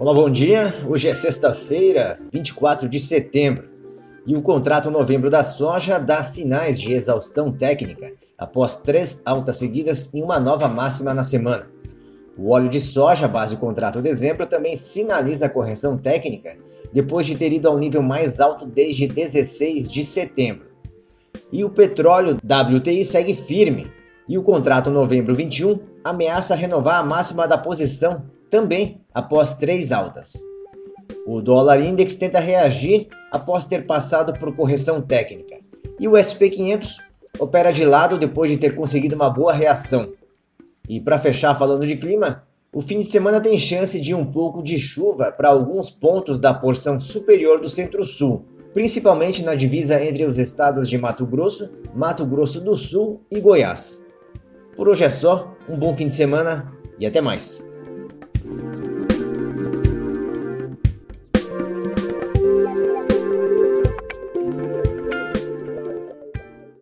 Olá, bom dia. Hoje é sexta-feira, 24 de setembro, e o contrato novembro da soja dá sinais de exaustão técnica após três altas seguidas em uma nova máxima na semana. O óleo de soja, base contrato dezembro, também sinaliza correção técnica depois de ter ido ao nível mais alto desde 16 de setembro. E o petróleo WTI segue firme, e o contrato novembro 21 ameaça renovar a máxima da posição também após três altas. O dólar index tenta reagir após ter passado por correção técnica, e o SP500 opera de lado depois de ter conseguido uma boa reação. E para fechar falando de clima, o fim de semana tem chance de um pouco de chuva para alguns pontos da porção superior do Centro-Sul, principalmente na divisa entre os estados de Mato Grosso, Mato Grosso do Sul e Goiás. Por hoje é só, um bom fim de semana e até mais.